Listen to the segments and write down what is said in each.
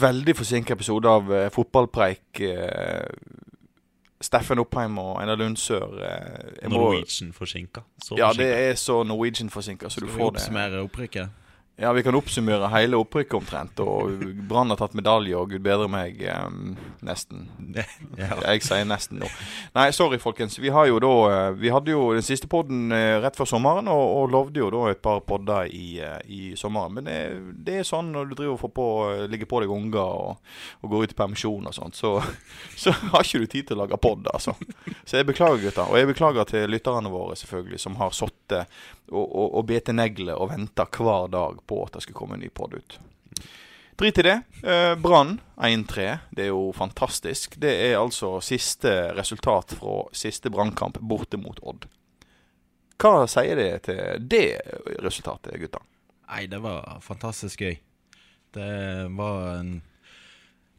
veldig forsinket episode av eh, Fotballpreik. Eh, Steffen Oppheim og Einar Lundsør. Eh, Norwegian forsinka. Så Ja, det er så Norwegian-forsinka, så du Skal vi får det. oppsummere opprykket? Ja, vi kan oppsummere hele opprykket omtrent. Og Brann har tatt medalje, og gud bedre meg, um, nesten. Ja. Jeg sier nesten nå. Nei, sorry, folkens. Vi har jo da eh, Vi hadde jo den siste podden eh, rett før sommeren, og, og lovde jo da et par podder i, eh, i sommeren. Men det, det er sånn når du driver og får på, ligger på deg unger og, og går ut i permisjon og sånt, så, så har ikke du tid til å lage pod, altså. Så jeg beklager, gutter. Og jeg beklager til lytterne våre, selvfølgelig, som har sittet og, og, og bete negler og venta hver dag på at det skal komme en ny pod ut. Drit i det. Eh, Brann 1-3. Det er jo fantastisk. Det er altså siste resultat fra siste brannkamp borte mot Odd. Hva sier det til det resultatet, gutta? Nei, det var fantastisk gøy. Det var en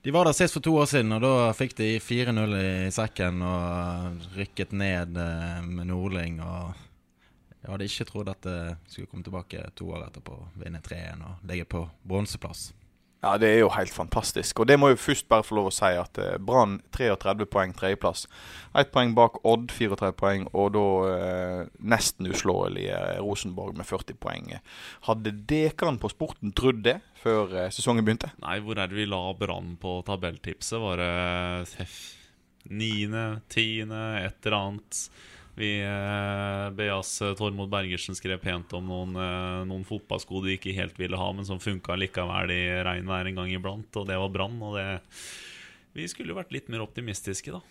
De var der sist for to år siden, og da fikk de 4-0 i sekken og rykket ned eh, med Nordling. Og jeg hadde ikke trodd at det skulle komme tilbake to år etterpå, vinne 3-1 og ligge på bronseplass. Ja, det er jo helt fantastisk. Og det må jo først bare få lov å si at eh, Brann 33 poeng, tredjeplass. Ett poeng bak Odd, 34 poeng, og da eh, nesten uslåelige Rosenborg med 40 poeng. Hadde dekeren på sporten trodd det før eh, sesongen begynte? Nei, hvor er det vi la Brann på tabelltipset? Var det seff- niende, tiende, et eller annet? Vi eh, Beas eh, Tormod Bergersen skrev pent om noen, eh, noen fotballsko de ikke helt ville ha, men som funka likevel i regnvær en gang iblant, og det var Brann. Vi skulle jo vært litt mer optimistiske, da.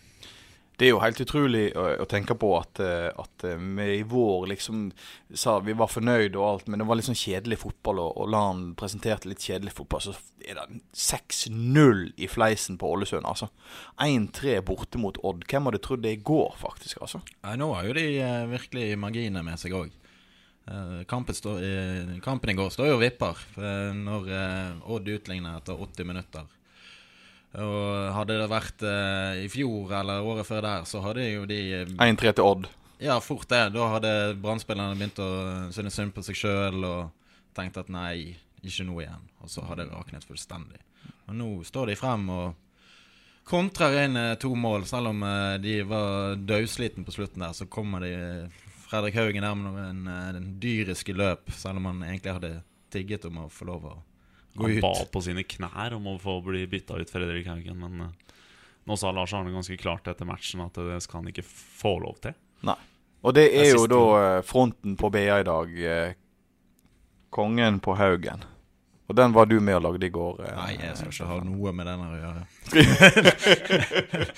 Det er jo helt utrolig å, å tenke på at, eh, at eh, vi i vår liksom sa vi var fornøyd og alt, men det var litt sånn kjedelig fotball, og, og LAN presenterte litt kjedelig fotball. Så er det 6-0 i fleisen på Ålesund, altså. 1-3 borte mot Odd. Hvem hadde trodd det i går, faktisk? altså? Nei, nå har jo de eh, virkelig marginer med seg òg. kampen, kampen i går står jo og vipper når Odd utligner etter 80 minutter. Og hadde det vært eh, i fjor eller året før der, så hadde jo de eh, 1-3 til Odd. Ja, fort det. Da hadde Brann-spillerne begynt å synes synd på seg sjøl og tenkt at nei, ikke nå igjen. Og så hadde det raknet fullstendig. Og nå står de frem og kontrer inn eh, to mål. Selv om eh, de var dødsliten på slutten der, så kommer de eh, Fredrik Haugen der med en, en dyriske løp, selv om han egentlig hadde tigget om å få lov å Han ut. ba på sine knær om å få bli bytta ut Fredrik Haugen, men eh, nå sa Lars Arne ganske klart etter matchen at det skal han ikke få lov til. Nei. Og det Det er jo da eh, fronten på BA i dag. eh, Kongen på Haugen. Og den var du med og lagde i går. eh, Nei, jeg skal ikke ha noe med den å gjøre.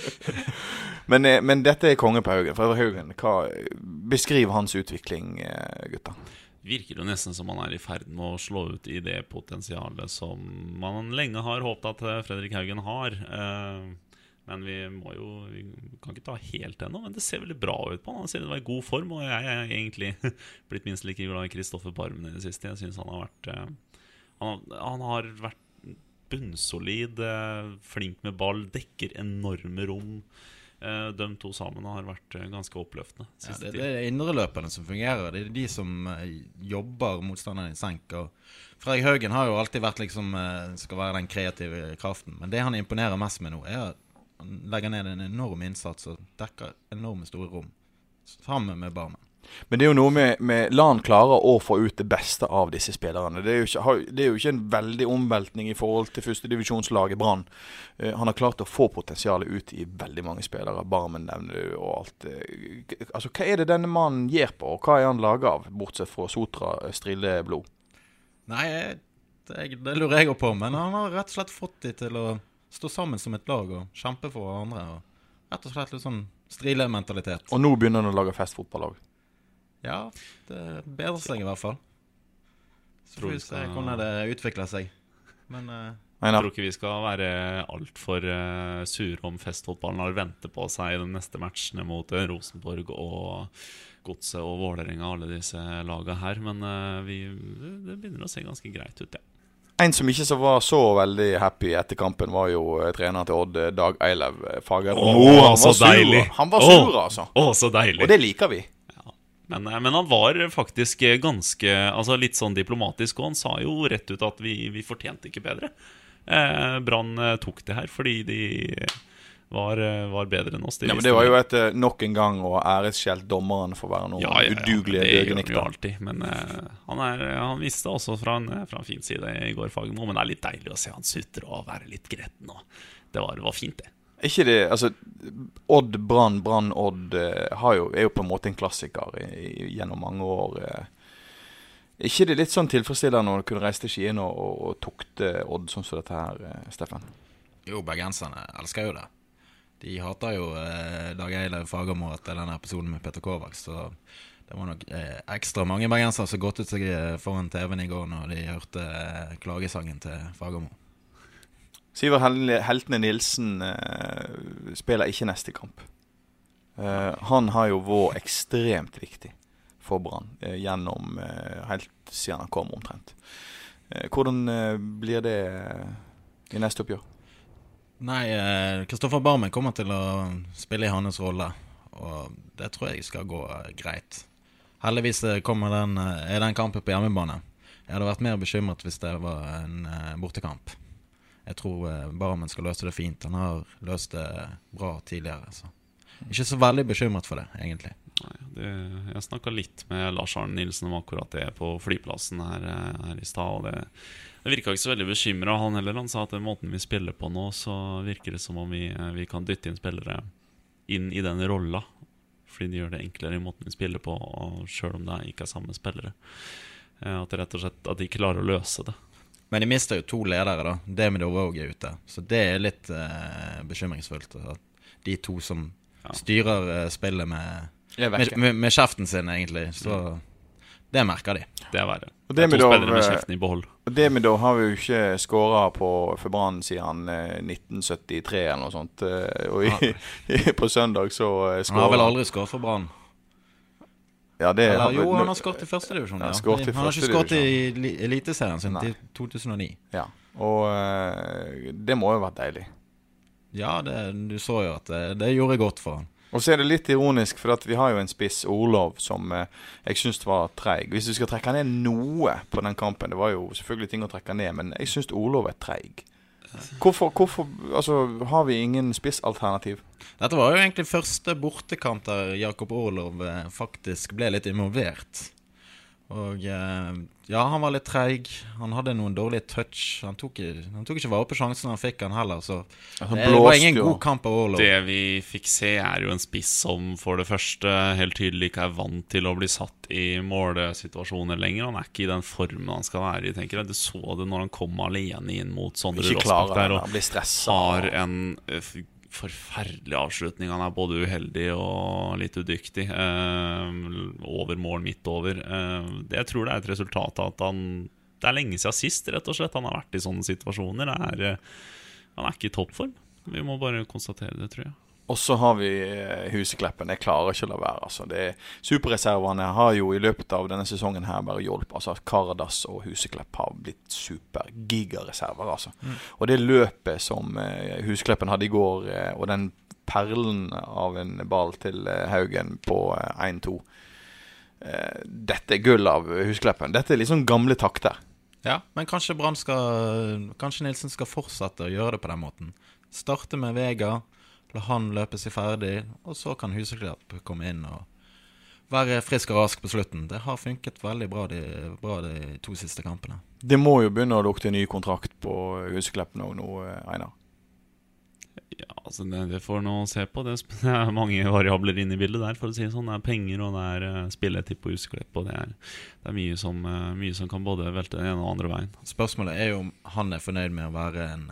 Men, eh, men dette er kongen på Haugen. Fredrik Haugen, hva, beskriv hans utvikling, eh, gutta. Virker jo nesten som han er i ferd med å slå ut i det potensialet som man lenge har håpet at eh, Fredrik Haugen har. Eh, Men vi må jo Vi kan ikke ta helt ennå, men det ser veldig bra ut på han. Han til å være i god form, og jeg er egentlig blitt minst like glad i Kristoffer Barmen i det siste. Jeg syns han har vært eh, han, han har vært bunnsolid, flink med ball, dekker enorme rom. Eh, De to sammen har vært eh, ganske oppløftende. Ja, det, det er indreløperne som fungerer. Det er de som eh, jobber motstanderen i senk. Fredrik Haugen har jo alltid vært liksom skal være den kreative kraften. Men det han imponerer mest med nå, er at han legger ned en enorm innsats og dekker enorme store rom sammen med Barmen. Men det er jo noe med, med La han klare å få ut det beste av disse spillerne. Det er jo ikke, det er jo ikke en veldig omveltning i forhold til førstedivisjonslaget Brann. Uh, han har klart å få potensialet ut i veldig mange spillere. Barmen nevner du og alt. Uh, altså, Hva er det denne mannen gjør på, og hva er han laga av, bortsett fra Sotra eh, strilleblod? Nei, det, det lurer jeg òg på, men han har rett og slett fått de til å stå sammen som et lag og kjempe for hverandre. Og rett og slett litt sånn strilementalitet. Og nå begynner han å lage festfotball òg. Ja, det bedrer seg i hvert fall. Så får Tror vi se hvordan det utvikler seg. Men eh, Jeg tror ikke vi skal være altfor uh, sure om festfotballen har ventet på seg i de neste matchene mot eh, Rosenborg og Godset og Vålerenga, alle disse lagene her. Men uh, vi, det, det begynner å se ganske greit ut, ja. En som ikke så var så veldig happy etter kampen, var jo trener til Odd, eh, Dag Eilev Fager Fagermo. Åh, han så sur. deilig. Han var sur, oh, altså. Oh, så deilig! Og det liker vi. Men, eh, men han var faktisk ganske Altså litt sånn diplomatisk, og han sa jo rett ut at vi, vi fortjente ikke bedre. Eh, Brann eh, tok det her fordi de var, eh, var bedre enn oss. De Ja, men Det var jo et nok en gang å æreskjelt dommerne for å være noen Ja, ja, ja, udugelige døgenikter. alltid. Men eh, han, er, han visste også fra en, fra en fin side i går, Fagermo. Men det er litt deilig å se han sutre og være litt gretten. Og det var, var fint, det. Ikke det, altså Odd, Brann, Brann, Odd eh, jo, er jo på en måte en klassiker i, gjennom mange år. eh. Ikke det litt sånn tilfredsstillende du kunne reise til Skien og, og, og tukte Odd sånn som dette her, eh, Steffen? Jo, bergenserne elsker jo det. De hater jo eh, Dag Eilev Fagermo etter denne episoden med Peter Kovacs. Så det var nok eh, ekstra mange bergensere som godtet seg foran TV-en i går når de hørte eh, klagesangen til Fagermo. Siver Heltene Nilsen uh, spiller ikke neste kamp. Uh, han har jo vært ekstremt viktig for Brann uh, gjennom helt siden han kom, omtrent. Hvordan blir det i neste oppgjør? Nei, Kristoffer Barmen kommer til å spille i hans rolle, og det tror jeg skal gå greit. Heldigvis den, er den kampen på hjemmebane. Jeg hadde vært mer bekymret hvis det var en bortekamp. Jeg tror eh, Barmen skal løse det fint. Han har løst det bra tidligere. Så. Ikke så veldig bekymret for det, egentlig. Nei, det, jeg snakka litt med Lars Arne Nilsen om akkurat det på flyplassen her, eh, her i stad. og Det, det virka ikke så veldig bekymra, han heller. Han sa at den måten vi spiller på nå, så virker det som om vi, eh, vi kan dytte inn spillere inn i den rolla. Fordi de gjør det enklere i måten vi spiller på, sjøl om det ikke er samme spillere. At rett og slett at de klarer å løse det. Men de mister jo to ledere, da. Demidov òg er ute. Så det er litt eh, bekymringsfullt. At de to som Ja. styrer eh, spillet med, med, med, med kjeften sin, egentlig. Så det merker de. Det er verre. Og Det er to spillere med eh, kjeften i behold. Demidov har vi jo ikke skåra på for Brann siden eh, 1973 eller noe sånt. eh, Og i, på søndag så skåra Han har vel aldri skåret for Brann? Ja, det Eller har- jo, han har skåret i førstedivisjon. Ja, Ja. Han har ikke skåret i li- Eliteserien sin Nei. til 2009. Ja. Og eh, det må jo ha vært deilig. Ja, det, du så jo at det, det gjorde godt for han. Og så er det litt ironisk, for vi har jo en spiss, Orlov, som eh, jeg syns var treig. Hvis du skal trekke ned noe på den kampen Det var jo selvfølgelig ting å trekke ned, men jeg syns Orlov er treig. Hvorfor, hvorfor altså, har vi ingen spissalternativ? Dette var jo egentlig første bortekamp der Jakob Orlov eh, faktisk ble litt involvert. Og eh, ja, han var litt treig. Han hadde noen dårlige touch. Han tok, han tok ikke vare på sjansen han fikk, han heller. Så Altså, det var ingen jo. god kamp av Orlov. Det vi fikk se, er jo en spiss som for det første helt tydelig ikke er vant til å bli satt i målesituasjoner lenger. Han er ikke i den formen han skal være i, tenker jeg. Du så det når han kom alene inn mot Sondre Rossbakk der og Han blir har en eh, forferdelig avslutning. Han er både uheldig og litt udyktig. Eh, over mål, midt over. Eh, det, jeg tror det er et resultat av at han Det er lenge siden sist, rett og slett. Han har vært i sånne situasjoner. Er, eh, han er ikke i toppform. Vi må bare konstatere det, tror jeg. Og så har vi eh, Husekleppen. Jeg klarer ikke å la være. altså. Det, superreservene har jo i løpet av denne sesongen her bare hjulpet. altså Karadas og Huseklepp har blitt supergigareserver. altså. Mm. Og det løpet som eh, Husekleppen hadde i går, eh, og den perlen av en ball til Haugen på eh, 1-2 eh, Dette er gull av Husekleppen. Dette er liksom gamle takter. Ja, men kanskje Brann skal Kanskje Nilsen skal fortsette å gjøre det på den måten. Starte med Vega, la han løpe seg ferdig, og så kan Huseklepp komme inn og være frisk og rask på slutten. Det har funket veldig bra de, bra de to siste kampene. Det må jo begynne å lukte ny kontrakt på Huseklipp nå, eh, Einar. Ja, altså det, det får nå se på. Det er det mange variabler inne i bildet der. for å si Det sånn Det er penger, og det er uh, spilletid på Huseklipp, Og det er, det er mye, som, eh, mye som kan både velte den ene og den andre veien. Spørsmålet er jo om han er fornøyd med å være en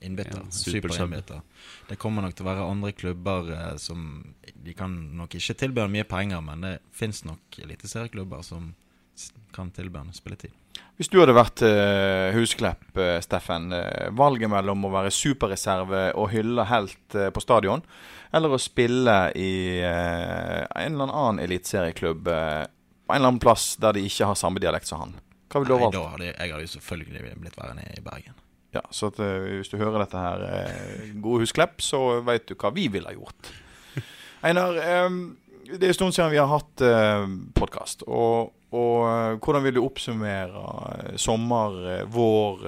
innbytter. Ja, superinnbytter. Det kommer nok til å være andre klubber eh, som De kan nok ikke tilby ham mye penger, men det fins nok eliteserieklubber som kan tilby ham spilletid. Hvis du hadde vært eh, Husklepp, eh, Steffen. Uh, valget mellom å være superreserve og hylle helt uh, på stadion, eller å spille i en eller annen eliteserieklubb på en eller annen plass der de ikke har samme dialekt som han. Hva ville du ha valgt? Da hadde jeg, jeg hadde jo selvfølgelig blitt værende i Bergen. Ja, Så at, hvis du hører dette her, gode Husklepp, så vet du hva vi ville ha gjort. Einar, det er en stund siden vi har hatt uh, podkast. Og og hvordan vil du oppsummere sommer-, vår,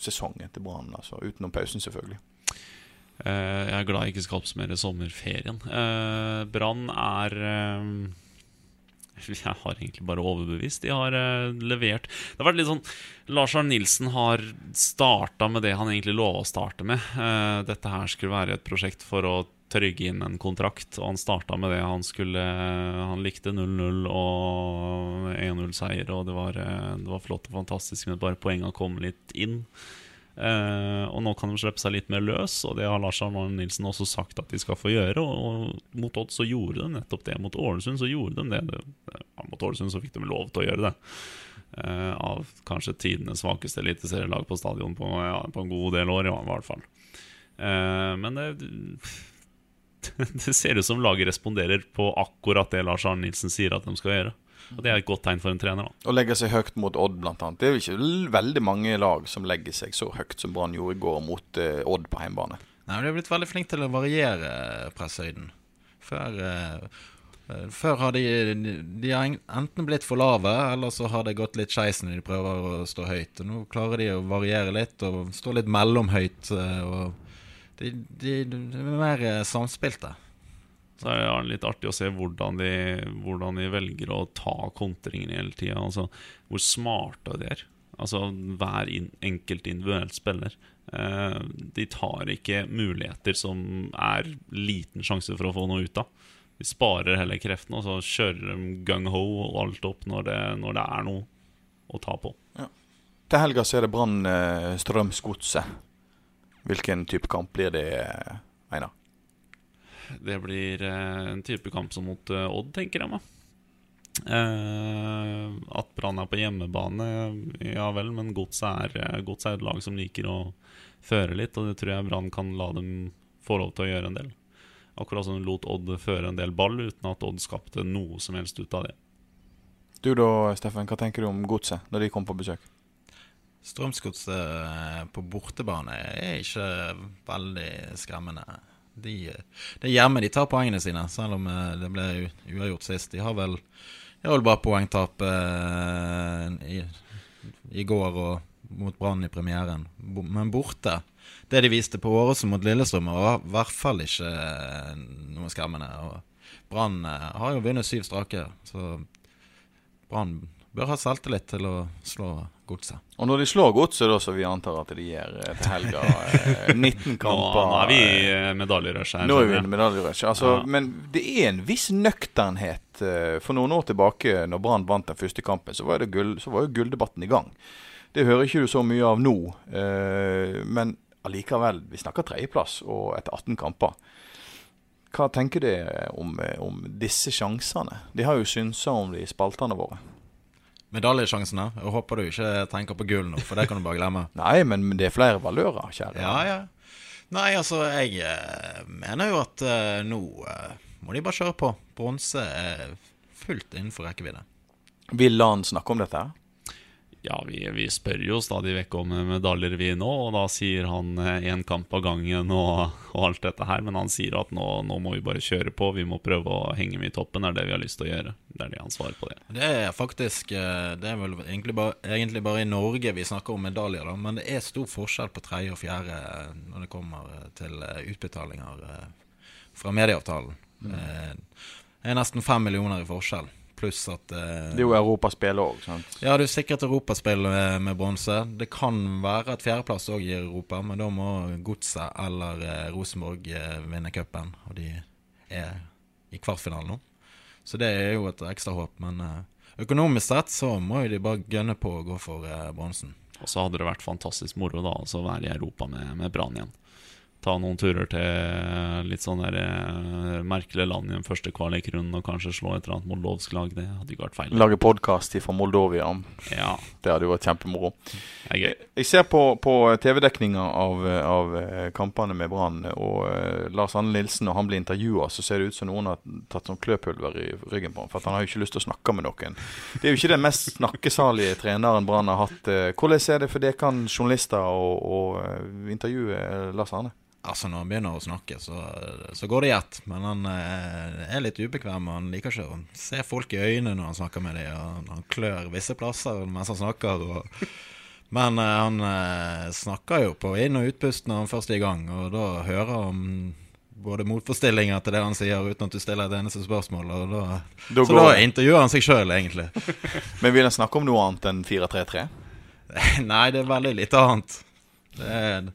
sesongen til Brann? Altså, utenom pausen, selvfølgelig. jeg er glad jeg ikke skal oppsummere sommerferien. Brann er Jeg har egentlig bare overbevist. De har levert Det har vært litt sånn Lars Arne Nilsen har starta med det han egentlig lova å starte med. dette her skulle være et prosjekt for å trygge inn en kontrakt. Og han starta med det. Han skulle Han likte 0-0 og 1-0-seier, og det var, det var, flott og fantastisk, men bare poenga kom litt inn. Eh, og nå kan de slippe seg litt mer løs, og det har Lars Arne Nilsen også sagt at de skal få gjøre. Og, og mot Odd så gjorde de nettopp det. Mot Ålesund så gjorde de det. det mot Ålesund så fikk de lov til å gjøre det. Eh, av kanskje tidenes svakeste eliteserielag på stadion på, ja, på, en god del år, ja, i hvert fall. Eh, men det det ser ut som laget responderer på akkurat det Lars Arne Nilsen sier at de skal gjøre. Og Det er et godt tegn for en trener. da Å legge seg høyt mot Odd, blant annet. Det er jo ikke veldig mange lag som legger seg så høyt som Brann gjorde i går mot uh, Odd på hjemmebane. Nei, De er blitt veldig flinke til å variere presshøyden. Før, uh, før har de, de har enten blitt for lave, eller så har det gått litt skeis når de prøver å stå høyt. Og Nå klarer de å variere litt og stå litt mellomhøyt. Uh, og de, de, de er mer eh, samspilte. Så er det litt artig å se hvordan de, hvordan de velger å ta kontringer hele tida. Altså, hvor smarte de er. Altså hver in, enkelt individuelt spiller. Eh, de tar ikke muligheter som er liten sjanse for å få noe ut av. De sparer heller kreftene, og så kjører de gung-ho og alt opp når det, når det, er noe å ta på. Ja. Til helga så er det Brann eh, Strømsgodset. Hvilken type kamp blir det, Einar? Det blir eh, en type kamp som mot eh, Odd, tenker jeg meg. Eh, at Brann er på hjemmebane, ja vel, men Godset er, Gods er et lag som liker å føre litt, og det tror jeg Brann kan la dem få lov til å gjøre en del. Akkurat som de lot Odd føre en del ball, uten at Odd skapte noe som helst ut av det. Du da, Steffen, hva tenker du om Godset når de kom på besøk? Strømsgodset på bortebane er ikke veldig skremmende. De, det er hjemme de tar poengene sine, selv om eh, det ble uavgjort sist. De har vel, de har vel bare poengtap eh, i, i, går og mot Brann i premieren. Men borte Det de viste på Åråsen mot Lillestrøm, var i hvert fall ikke eh, noe skremmende. Brann har jo vunnet syv strake, så Brann bør ha selvtillit til å slå Godset. Og når de slår Godset, da, så vi antar at de gjør eh, til helga 19 eh, kamper Nå, er vi i eh, medaljerush her. Nå er vi i medaljerush. Altså, ja. Men det er en viss nøkternhet. For noen år tilbake, når Brann vant den første kampen, så var, gull, så var jo gulldebatten i gang. Det hører ikke du så mye av nå. Men allikevel, vi snakker tredjeplass og etter 18 kamper. Hva tenker du om, om disse sjansene? De har jo synsa om de spaltene våre medaljesjansene. Jeg håper du ikke tenker på gull nå, for det kan du bare glemme. Nei, men det er flere valører, kjære. Ja, ja. Nei, altså, jeg eh, mener jo at eh, nå eh, må de bare kjøre på. Bronse er fullt innenfor rekkevidde. Vil Lan snakke om dette? Ja, vi, vi, spør jo stadig vekk om medaljer, vi nå. Og da sier han én eh, kamp av gangen og, og, alt dette her. Men han sier at nå, nå, må vi bare kjøre på. Vi må prøve å henge med i toppen. Det er det vi har lyst til å gjøre. Det er har han på det. Det er faktisk eh, Det er vel egentlig bare, egentlig bare i Norge vi snakker om medaljer, da. Men det er stor forskjell på tredje og fjerde eh, når det kommer til utbetalinger fra medieavtalen. Mm. Det er nesten fem millioner i forskjell. Pluss at eh, Det er jo europaspill òg, sant? Ja, det er sikkert europaspill med, med bronse. Det kan være at fjerdeplass òg gir Europa, men da må Godset eller eh, Rosenborg eh, vinne cupen. Og de er i kvartfinalen nå. Så det er jo et ekstra håp. Men eh, økonomisk sett så må jo de bare gønne på å gå for eh, bronsen. Og så hadde det vært fantastisk moro da å være i Europa med, med Brann igjen. Ta noen turer til litt sånn der eh, merkelige land i den første kvalikrunden og kanskje slå et eller annet moldovsk lag. Det hadde ikke vært feil. Lage podkast fra Moldovia. Ja, Det hadde jo vært kjempemoro. er. Jeg ser på, på TV-dekninga av, av eh, kampene med Brann, og eh, Lars Anne Nilsen, når han blir intervjua, så ser det ut som noen har tatt sånn kløpulver i ryggen på ham. For han har jo ikke lyst til å snakke med noen. Det er jo ikke den mest snakkesalige treneren Brann har hatt. Hvordan er det for dere journalister å, intervjue Lars Arne? Altså Når han begynner å snakke, så, så går det i ett. Men han eh, er litt ubekvem. og Han liker ikke å se folk i øynene når han snakker med dem. og Han klør visse plasser mens han snakker. Og, men eh, han eh, snakker jo på inn- og utpust når han først er i gang. Og da hører han både motforestillinger til det han sier, uten at du stiller et eneste spørsmål. Da, Da så da intervjuer han seg sjøl, egentlig. Men vil han snakke om noe annet enn 4-3-3? Nei, det er veldig lite annet. Det er,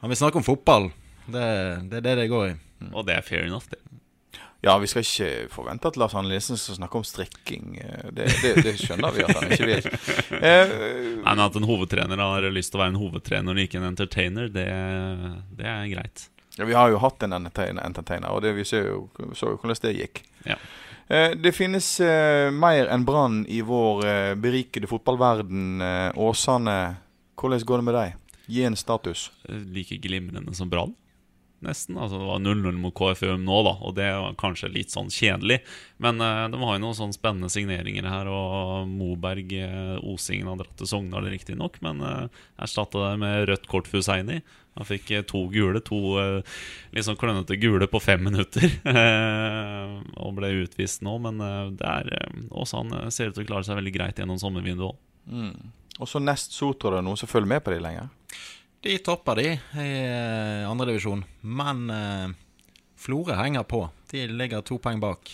han vil snakke om fotball. Det, det er det det går i. Og det er fair enough, det. Ja, vi skal ikke forvente at Lars Arne Nilsen skal snakke om strikking. Eh, Det, det, det skjønner vi at han ikke vil. Eh, Nei, men At en hovedtrener har lyst til å være en hovedtrener og ikke en entertainer, det, det er greit. Ja, Vi har jo hatt en entertainer, entertainer og det vi ser jo, så jo hvordan det gikk. Ja. Eh, det finnes eh, mer enn Brann i vår eh, berikede fotballverden. Eh, Åsane, hvordan går det med deg? Gi en status. Like glimrende som Brann, nesten. Altså Det var 0-0 mot KFUM nå, da, og det var kanskje litt sånn kjedelig. Men uh, de har jo noen sånne spennende signeringer her, og Moberg uh, Osingen har dratt til Sogndal, riktignok, men uh, erstatta det med rødt kort for. Han fikk eh, to gule, to liksom litt sånn klønete gule på fem minutter. eh, og ble utvist nå, men eh, det er også han ser ut til å klare seg veldig greit gjennom sommervinduet òg. Mm. Og så nest Sotra, noen som følger med på de lenger? De topper de i eh, andredivisjon, men eh, Florø henger på. De ligger to poeng bak.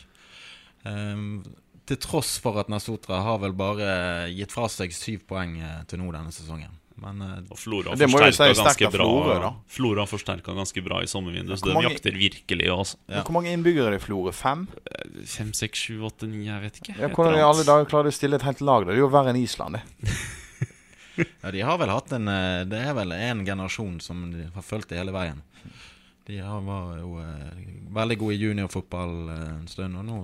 Ehm, til tross for at Nasotra har vel bare gitt fra seg syv poeng eh, til nå denne sesongen. Men eh, Og Flora forsterka si ganske bra Florø, har Flora forsterka ganske bra i sommervinduet, så mange- jakter virkelig. Ja. Hvor mange innbyggere er det i Florø? Fem? Fem, seks, sju, åtte, ni, jeg vet ikke. Ja, hvordan i alle dager klarer de å stille et helt lag? der? Det er jo verre enn Island, det. ja, de har vel hatt en eh, Det er vel en generasjon som de har fulgt det hele veien. De har, var jo eh, veldig gode i juniorfotball eh, en stund, og nå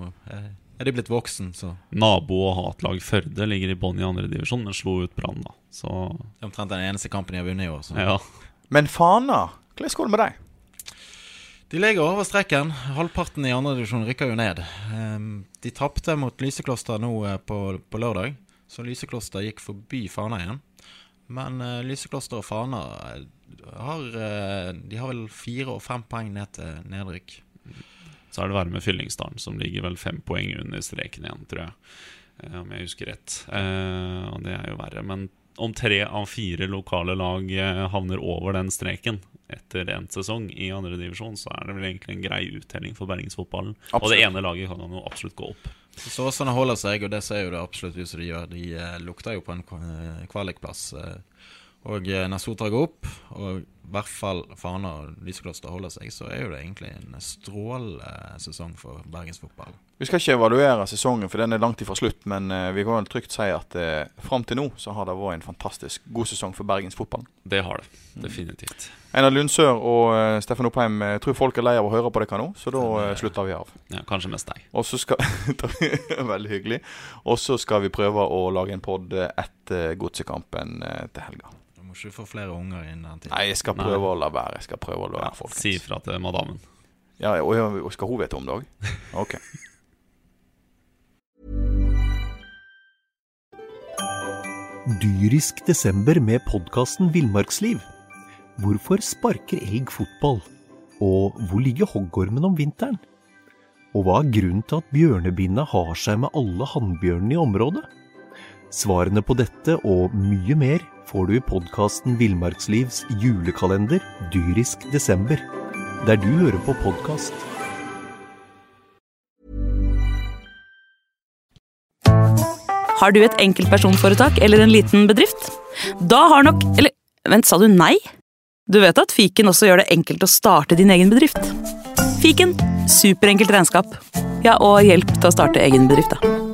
er de blitt voksen, så Nabo- og hatlag Førde ligger i bånn i andredivisjon, men slo ut Brann, da. Så det er omtrent den eneste kampen de har vunnet i år. Så. ja. Men Fana, hvordan går det med deg? De ligger over streken. Halvparten i andredivisjon rykker jo ned. Ehm, de tapte mot Lysekloster nå på, på lørdag, så Lysekloster gikk forbi Fana igjen. Men uh, Lysekloster og Fana eh, har, uh, de har vel fire og fem poeng ned til nedrykk. Så er det verre med Fyllingsdalen, som ligger vel fem poeng under streken igjen, tror jeg. Uh, om jeg husker rett. Eh, og det er jo verre. Men om tre av fire lokale lag eh, havner over den streken etter en sesong i andredivisjon, så er det vel egentlig en grei uttelling for bergensfotballen. Og det ene laget kan jo absolutt gå opp. Så sånn holder seg, og det ser jo det absolutt ut som de gjør. De eh, lukter jo på en eh, kvalikplass. Eh, og når Sotra går opp, og hvert fall Fana og Lysekloster holder seg, så er jo det egentlig en strålende sesong for bergensfotball. Vi skal ikke evaluere sesongen, for den er langt ifra slutt. Men eh, vi kan vel trygt si at eh, fram til nå så har det vært en fantastisk god sesong for bergensfotballen. Det har det. Definitivt. Einar Lundsør og uh, Steffen Oppheim, jeg tror folk er lei av å høre på dere nå, så da uh, slutter vi av. Ja, kanskje mest deg. Og så skal Veldig hyggelig. Og så skal vi prøve å lage en pod etter godsekampen eh, til helga. Må ikke få flere unger inn den tiden. Nei, jeg skal Nei. prøve å la være. Jeg skal prøve å la være, folkens. Si ifra til madammen. Ja, og, og skal hun vite om det òg? Ok. Dyrisk desember med podkasten Villmarksliv. Hvorfor sparker elg fotball? Og hvor ligger hoggormen om vinteren? Og hva er grunnen til at bjørnebinna har seg med alle hannbjørnene i området? Svarene på dette og mye mer får du i podkasten Villmarkslivs julekalender Dyrisk desember, der du hører på podkast. Har du et enkeltpersonforetak eller en liten bedrift? Da har nok Eller vent, sa du nei? Du vet at fiken også gjør det enkelt å starte din egen bedrift? Fiken superenkelt regnskap. Ja, og hjelp til å starte egen bedrift, da.